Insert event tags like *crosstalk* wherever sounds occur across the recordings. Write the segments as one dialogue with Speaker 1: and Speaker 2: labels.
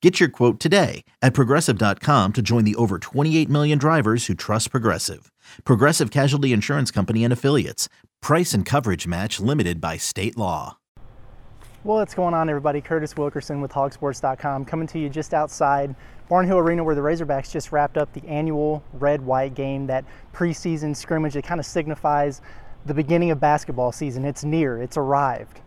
Speaker 1: Get your quote today at progressive.com to join the over 28 million drivers who trust Progressive. Progressive Casualty Insurance Company and Affiliates. Price and coverage match limited by state law.
Speaker 2: Well, what's going on, everybody? Curtis Wilkerson with hogsports.com coming to you just outside Barnhill Arena where the Razorbacks just wrapped up the annual red white game, that preseason scrimmage that kind of signifies the beginning of basketball season. It's near, it's arrived.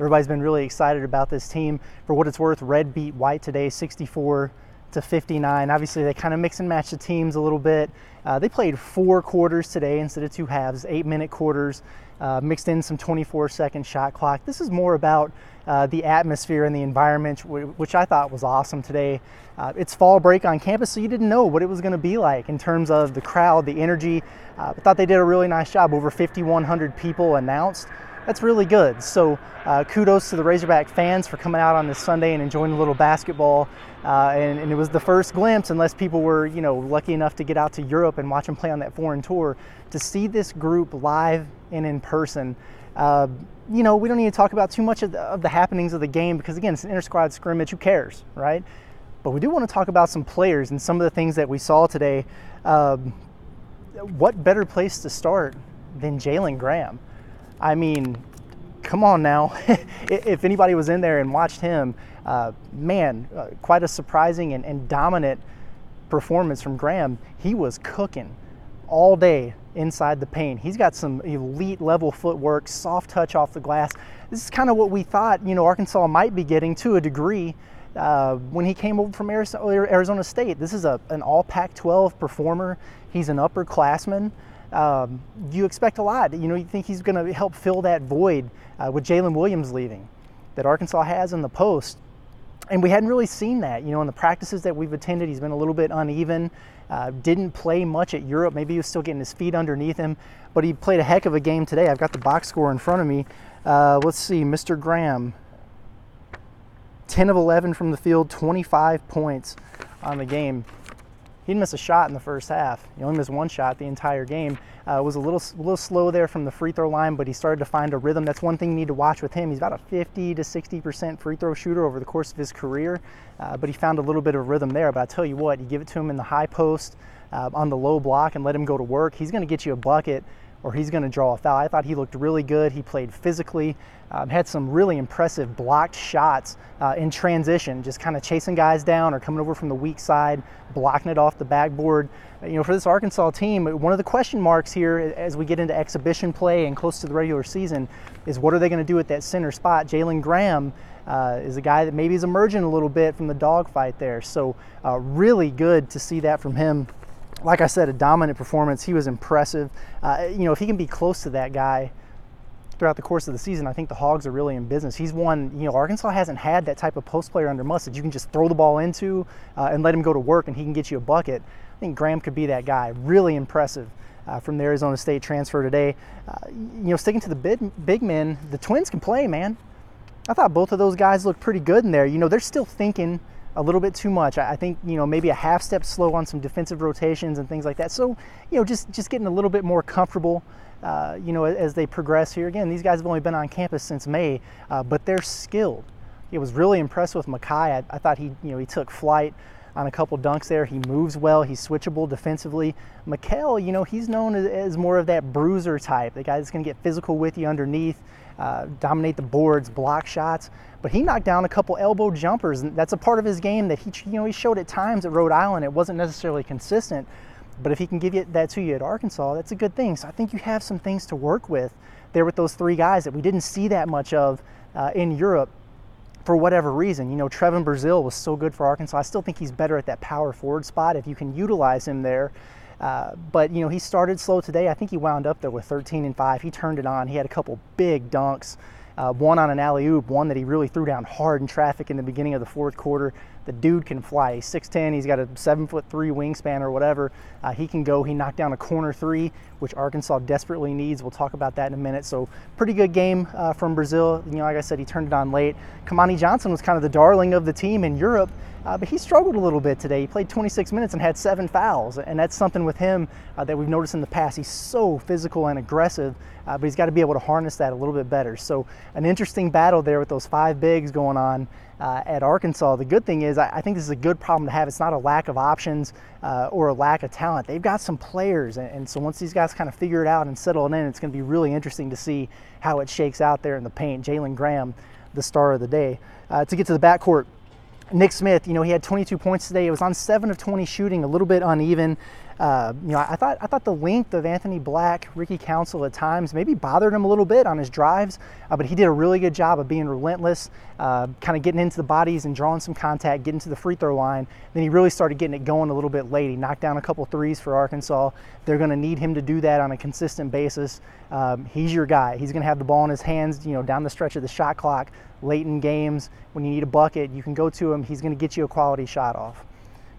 Speaker 2: Everybody's been really excited about this team. For what it's worth, red beat white today, 64 to 59. Obviously, they kind of mix and match the teams a little bit. Uh, they played four quarters today instead of two halves, eight minute quarters, uh, mixed in some 24 second shot clock. This is more about uh, the atmosphere and the environment, which I thought was awesome today. Uh, it's fall break on campus, so you didn't know what it was going to be like in terms of the crowd, the energy. Uh, I thought they did a really nice job. Over 5,100 people announced that's really good. So uh, kudos to the Razorback fans for coming out on this Sunday and enjoying a little basketball. Uh, and, and, it was the first glimpse, unless people were, you know, lucky enough to get out to Europe and watch them play on that foreign tour, to see this group live and in person. Uh, you know, we don't need to talk about too much of the, of the happenings of the game because, again, it's an inter-squad scrimmage. Who cares, right? But we do want to talk about some players and some of the things that we saw today. Um, what better place to start than Jalen Graham? I mean, come on now. *laughs* if anybody was in there and watched him, uh, man, uh, quite a surprising and, and dominant performance from Graham. He was cooking all day inside the paint. He's got some elite level footwork, soft touch off the glass. This is kind of what we thought, you know, Arkansas might be getting to a degree uh, when he came over from Arizona State. This is a, an all Pac 12 performer. He's an upperclassman um, you expect a lot. You know, you think he's going to help fill that void uh, with Jaylin Williams leaving that Arkansas has in the post. And we hadn't really seen that. You know, in the practices that we've attended, he's been a little bit uneven. Uh, didn't play much at Europe. Maybe he was still getting his feet underneath him, but he played a heck of a game today. I've got the box score in front of me. Uh, let's see, Mr. Graham, 10 of 11 from the field, 25 points on the game he didn't miss a shot in the first half. He only missed one shot the entire game. Uh, was a little a little slow there from the free throw line, but he started to find a rhythm. That's one thing you need to watch with him. He's about a 50 to 60 percent free throw shooter over the course of his career, uh, but he found a little bit of rhythm there. But I tell you what, you give it to him in the high post, uh, on the low block, and let him go to work. He's going to get you a bucket or he's going to draw a foul. I thought he looked really good. He played physically, um, had some really impressive blocked shots uh, in transition, just kind of chasing guys down or coming over from the weak side, blocking it off the backboard. You know, for this Arkansas team, one of the question marks here as we get into exhibition play and close to the regular season is what are they going to do at that center spot? Jalen Graham. Uh, is a guy that maybe is emerging a little bit from the dogfight there. So, uh, really good to see that from him like I said, a dominant performance. He was impressive. Uh, you know, if he can be close to that guy throughout the course of the season, I think the Hogs are really in business. He's one, you know, Arkansas hasn't had that type of post player under Muss you can just throw the ball into uh, and let him go to work and he can get you a bucket. I think Graham could be that guy. Really impressive. Uh, from the Arizona State transfer today. Uh, you know, sticking to the big, big men, the Twins can play, man. I thought both of those guys looked pretty good in there. You know, they're still thinking a little bit too much. I think you know maybe a half step slow on some defensive rotations and things like that. So you know just just getting a little bit more comfortable. Uh, you know as they progress here. Again, these guys have only been on campus since May, uh, but they're skilled. It was really impressed with Makhi. I, I, thought he you know he took flight on a couple dunks there. He moves well. He's switchable defensively. Makhel, you know, he's known as, as more of that bruiser type, the guy that's going to get physical with you underneath, uh, dominate the boards, block shots. But he knocked down a couple elbow jumpers, and that's a part of his game that he, you know, he showed at times at Rhode Island. It wasn't necessarily consistent, But if he can give you that to you at Arkansas, that's a good thing. So I think you have some things to work with there with those three guys that we didn't see that much of uh, in Europe for whatever reason. You know, Trevon Brazile was so good for Arkansas. I still think he's better at that power forward spot if you can utilize him there. Uh, but you know, he started slow today. I think he wound up there with 13 and 5. He turned it on. He had a couple big dunks. Uh, one on an alley oop, one that he really threw down hard in traffic in the beginning of the fourth quarter. The dude can fly. He's 6'10, he's got a 7 foot 3 wingspan or whatever. Uh, he can go. He knocked down a corner three, which Arkansas desperately needs. We'll talk about that in a minute. So, pretty good game uh, from Brazile. You know, like I said, he turned it on late. Kamani Johnson was kind of the darling of the team in Europe. Uh, but he struggled a little bit today. He played 26 minutes and had seven fouls, and that's something with him uh, that we've noticed in the past. He's so physical and aggressive, uh, but he's got to be able to harness that a little bit better. So, an interesting battle there with those five bigs going on uh, at Arkansas. The good thing is, I, I, think this is a good problem to have. It's not a lack of options uh, or a lack of talent. They've got some players, and, and so once these guys kind of figure it out and settle it in, it's going to be really interesting to see how it shakes out there in the paint. Jalen Graham, the star of the day. Uh, to get to the backcourt, Nick Smith, you know, he had 22 points today. It was on 7 of 20 shooting, a little bit uneven. Uh, you know, I thought I thought the length of Anthony Black, Ricky Council at times maybe bothered him a little bit on his drives, uh, but he did a really good job of being relentless, uh, kind of getting into the bodies and drawing some contact, getting to the free throw line. Then he really started getting it going a little bit late. He knocked down a couple threes for Arkansas. They're going to need him to do that on a consistent basis. Um, he's your guy. He's going to have the ball in his hands, you know, down the stretch of the shot clock, late in games when you need a bucket. You can go to him. He's going to get you a quality shot off.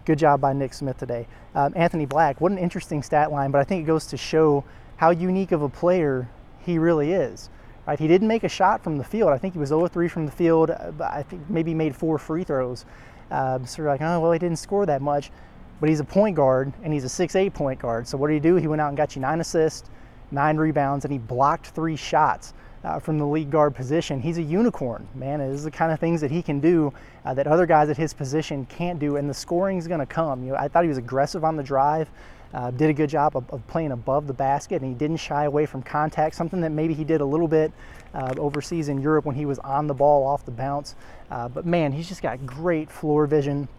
Speaker 2: Good job by Nick Smith today. Um, Anthony Black, what an interesting stat line, but I think it goes to show how unique of a player he really is. Right? He didn't make a shot from the field. I think he was 0 3 from the field. Uh, I think maybe made four free throws. Uh, so you're like, oh, well, he didn't score that much. But he's a point guard, and he's a 6'8 point guard. So what did he do? He went out and got you nine assists, nine rebounds, and he blocked three shots uh, from the lead guard position. He's a unicorn, man. This is the kind of things that he can do uh, that other guys at his position can't do, and the scoring is going to come. You know, I thought he was aggressive on the drive. Uh, did a good job of, of, playing above the basket, and he didn't shy away from contact. Something that maybe he did a little bit uh, overseas in Europe when he was on the ball off the bounce. Uh, but man, he's just got great floor vision.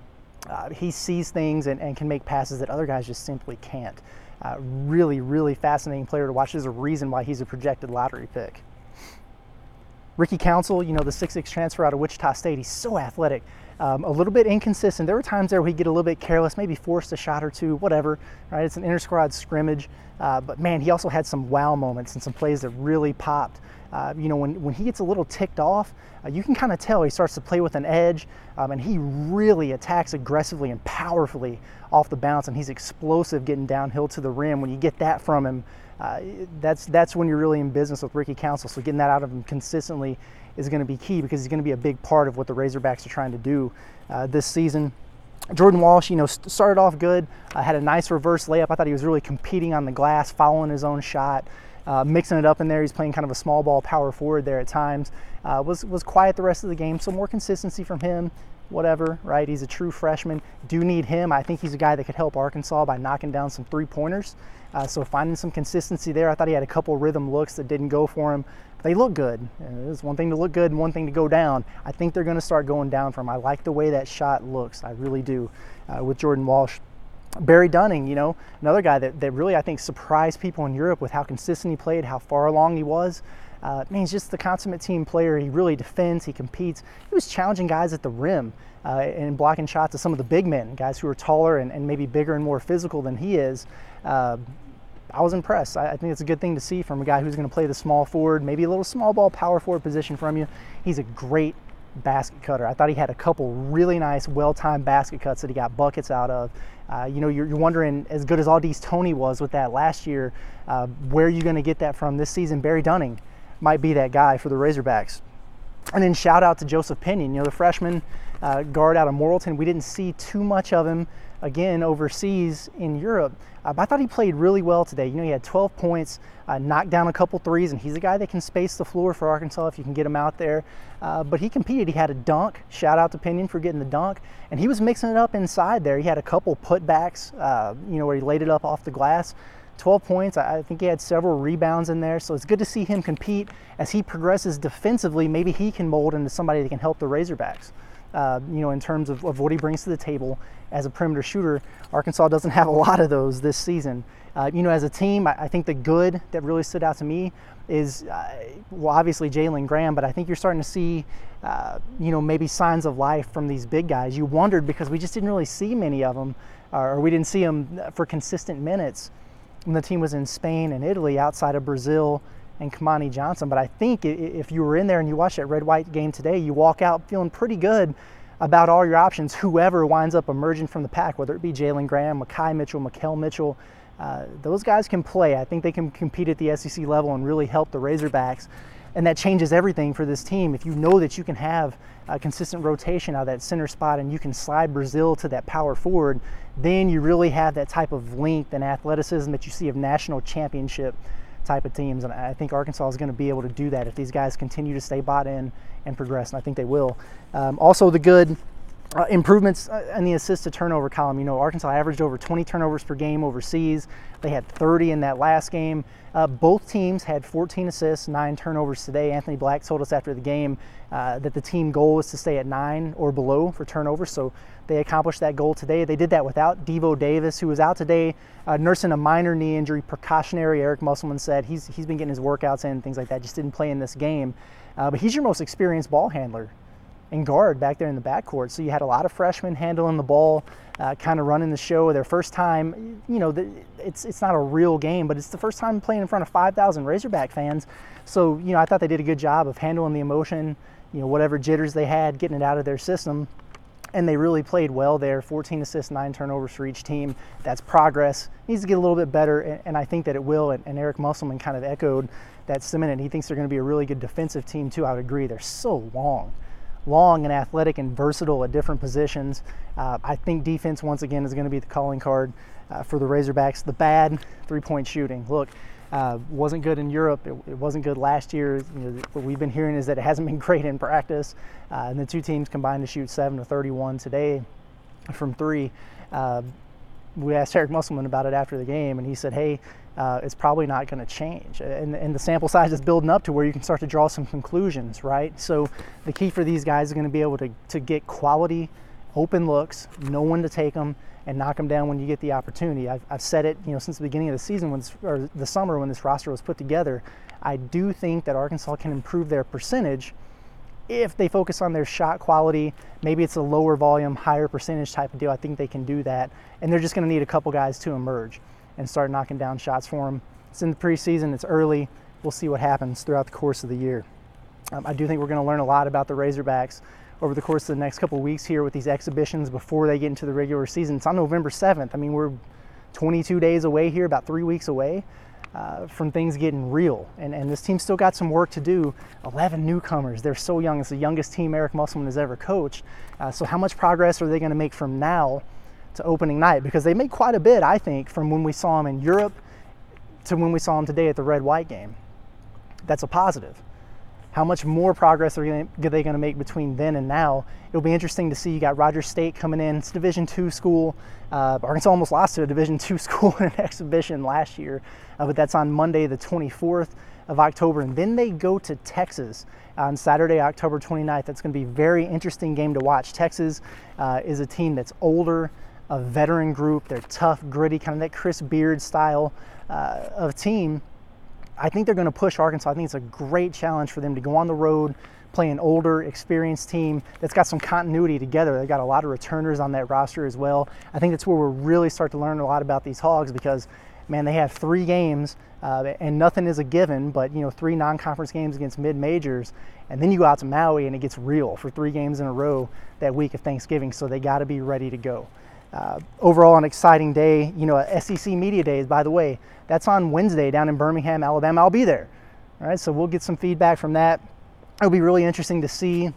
Speaker 2: Uh, he sees things and, and, can make passes that other guys just simply can't. Uh, really, really fascinating player to watch. There's a reason why he's a projected lottery pick. Ricky Council, you know, the 6'6 transfer out of Wichita State, he's so athletic. Um, a little bit inconsistent. There were times there where he'd get a little bit careless, maybe forced a shot or two, whatever, right? It's an inter squad scrimmage. Uh, but man, he also had some wow moments and some plays that really popped. Uh, you know, when, when he gets a little ticked off, uh, you can kind of tell he starts to play with an edge, um, and he really attacks aggressively and powerfully off the bounce, and he's explosive getting downhill to the rim. When you get that from him, uh, that's that's when you're really in business with Ricky Council. So getting that out of him consistently is going to be key because he's going to be a big part of what the Razorbacks are trying to do uh, this season. Jordan Walsh, you know, started off good, uh, had a nice reverse layup. I thought he was really competing on the glass, following his own shot, uh, mixing it up in there. He's playing kind of a small ball power forward there at times. Uh, was was quiet the rest of the game, so more consistency from him whatever, right? He's a true freshman. Do need him. I think he's a guy that could help Arkansas by knocking down some three pointers. Uh, so finding some consistency there. I thought he had a couple rhythm looks that didn't go for him. They look good. It's one thing to look good and one thing to go down. I think they're going to start going down for him. I like the way that shot looks. I really do. Uh, with Jordan Walsh. Barry Dunning, you know, another guy that, that really I think surprised people in Europe with how consistent he played, how far along he was. Uh, man, he's just the consummate team player. He really defends, he competes. He was challenging guys at the rim uh, and blocking shots of some of the big men, guys who are taller and, and maybe bigger and more physical than he is. Uh, I was impressed. I, I, think it's a good thing to see from a guy who's going to play the small forward, maybe a little small ball power forward position from you. He's a great basket cutter. I thought he had a couple really nice, well-timed basket cuts that he got buckets out of. Uh, you know, you're, you're, wondering, as good as Au'Diese Toney was with that last year, uh, where are you going to get that from this season? Barry Dunning might be that guy for the Razorbacks. And then shout out to Joseph Pinion, you know, the freshman uh, guard out of Morrilton. We didn't see too much of him again overseas in Europe. Uh, but I thought he played really well today. You know, he had 12 points, uh, knocked down a couple threes, and he's a guy that can space the floor for Arkansas if you can get him out there. Uh, but he competed. He had a dunk. Shout out to Pinion for getting the dunk. And he was mixing it up inside there. He had a couple putbacks, uh, you know, where he laid it up off the glass. 12 points. I think he had several rebounds in there. So it's good to see him compete as he progresses defensively. Maybe he can mold into somebody that can help the Razorbacks. uh, you know, in terms of, of, what he brings to the table as a perimeter shooter. Arkansas doesn't have a lot of those this season. Uh, you know, as a team, I, I, think the good that really stood out to me is, uh, well, obviously Jalen Graham, but I think you're starting to see, uh, you know, maybe signs of life from these big guys. You wondered because we just didn't really see many of them, or we didn't see them for consistent minutes when the team was in Spain and Italy outside of Brazile and Kamani Johnson. But I think if you were in there and you watched that red white game today, you walk out feeling pretty good about all your options, whoever winds up emerging from the pack, whether it be Jalen Graham, Makhi Mitchell, Makhel Mitchell. Uh, those guys can play. I think they can compete at the SEC level and really help the Razorbacks. And that changes everything for this team. If you know that you can have a consistent rotation out of that center spot and you can slide Brazile to that power forward, then you really have that type of length and athleticism that you see of national championship type of teams. And I think Arkansas is going to be able to do that if these guys continue to stay bought in and progress. And I think they will. Um, also, the good uh, improvements uh, in the assist to turnover column. You know, Arkansas averaged over 20 turnovers per game overseas. They had 30 in that last game. Uh, both teams had 14 assists, nine turnovers today. Anthony Black told us after the game uh, that the team goal was to stay at nine or below for turnovers. So they accomplished that goal today. They did that without Devo Davis, who was out today uh, nursing a minor knee injury, precautionary. Eric Musselman said he's he's been getting his workouts in, things like that. Just didn't play in this game, uh, but he's your most experienced ball handler and guard back there in the backcourt. So you had a lot of freshmen handling the ball, uh, kind of running the show. Their first time, you know, the, it's it's not a real game, but it's the first time playing in front of 5,000 Razorback fans. So you know, I thought they did a good job of handling the emotion, you know, whatever jitters they had, getting it out of their system. And they really played well there. 14 assists, nine turnovers for each team. That's progress. Needs to get a little bit better, and, I think that it will. And, and Eric Musselman kind of echoed that sentiment. He thinks they're going to be a really good defensive team too. I would agree. They're so long long and athletic and versatile at different positions. Uh, I think defense, once again, is going to be the calling card uh, for the Razorbacks. The bad three point shooting. Look, uh, wasn't good in Europe. It, it, wasn't good last year. You know, what we've been hearing is that it hasn't been *laughs* great in practice. Uh, and the two teams combined to shoot 7 to 31 today from three. We asked Eric Musselman about it after the game, and he said, hey, uh, it's probably not going to change. And, and, the sample size is building up to where you can start to draw some conclusions, right? So the key for these guys is going to be able to, to get quality, open looks, know when to take them, and knock them down when you get the opportunity. I've, I've said it, you know, since the beginning of the season, when this, or the summer when this roster was put together. I do think that Arkansas can improve their percentage if they focus on their shot quality, maybe it's a lower volume, higher percentage type of deal. I think they can do that. And they're just going to need a couple guys to emerge and start knocking down shots for them. It's in the preseason, it's early. We'll see what happens throughout the course of the year. Um, I do think we're going to learn a lot about the Razorbacks over the course of the next couple weeks here with these exhibitions before they get into the regular season. It's on November 7th. I mean, we're 22 days away here, about three weeks away uh, from things getting real. And, and this team's still got some work to do. 11 newcomers. They're so young. It's the youngest team Eric Musselman has ever coached. Uh, so, how much progress are they going to make from now to opening night? Because they made quite a bit, I think, from when we saw them in Europe to when we saw them today at the red white game. That's a positive. How much more progress are they going to make between then and now? It'll be interesting to see. You got Rogers State coming in. It's Division two school. Uh, Arkansas almost lost to a Division two *laughs* school in an exhibition last year, uh, but that's on Monday, the 24th of October, and then they go to Texas on Saturday, October 29th. That's going to be a very interesting game to watch. Texas uh, is a team that's older, a veteran group. They're tough, gritty, kind of that Chris Beard style uh, of team I think they're going to push Arkansas. I think it's a great challenge for them to go on the road, play an older, experienced team that's got some continuity together. They've got a lot of returners on that roster as well. I think that's where we'll really start to learn a lot about these Hogs because, man, they have three games uh, and nothing is a given, but you know, three non-conference games against mid-majors, and then you go out to Maui and it gets real for three games in a row that week of Thanksgiving. So they got to be ready to go. Uh, overall, an exciting day. You know, SEC Media Days, by the way, that's on Wednesday down in Birmingham, Alabama. I'll be there. All right, so we'll get some feedback from that. It'll be really interesting to see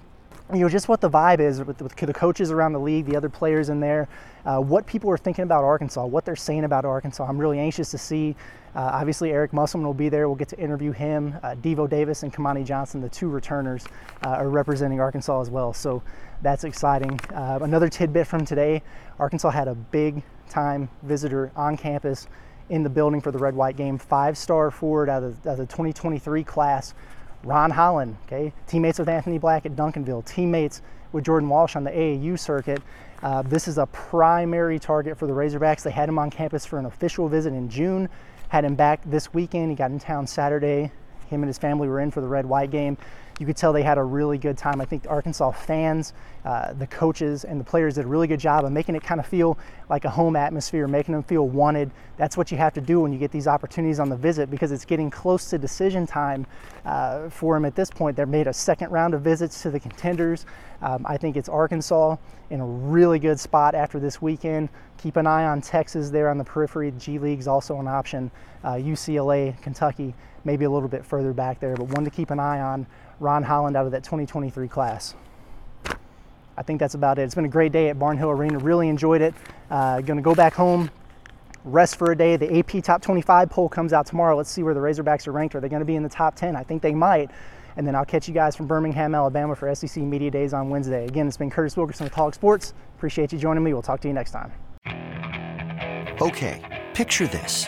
Speaker 2: you know just what the vibe is with, with, the coaches around the league, the other players in there, uh, what people are thinking about Arkansas, what they're saying about Arkansas. I'm really anxious to see. Uh, obviously, Eric Musselman will be there. We'll get to interview him. Uh, Devo Davis and Kamani Johnson, the two returners, uh, are representing Arkansas as well. So that's exciting. Uh, another tidbit from today: Arkansas had a big time visitor on campus in the building for the red white game. Five star forward out of, out of the 2023 class Ron Holland, okay, teammates with Anthony Black at Duncanville, teammates with Jordan Walsh on the AAU circuit. Uh, this is a primary target for the Razorbacks. They had him on campus for an official visit in June, had him back this weekend. He got in town Saturday. Him and his family were in for the red white game you could tell they had a really good time. I think the Arkansas fans, uh, the coaches, and the players did a really good job of making it kind of feel like a home atmosphere, making them feel wanted. That's what you have to do when you get these opportunities on the visit because it's getting close to decision time uh, for them at this point. They've made a second round of visits to the contenders. Um, I think it's Arkansas in a really good spot after this weekend. Keep an eye on Texas there on the periphery. G League's also an option. Uh, UCLA, Kentucky, maybe a little bit further back there, but one to keep an eye on. Ron Holland out of that 2023 class. I think that's about it. It's been a great day at Barnhill Arena. Really enjoyed it. Uh, going to go back home, rest for a day. The AP Top 25 poll comes out tomorrow. Let's see where the Razorbacks are ranked. Are they going to be in the top 10? I think they might. And then I'll catch you guys from Birmingham, Alabama for SEC Media Days on Wednesday. Again, it's been Curtis Wilkerson with Hog Sports. Appreciate you joining me. We'll talk to you next time.
Speaker 3: Okay, picture this.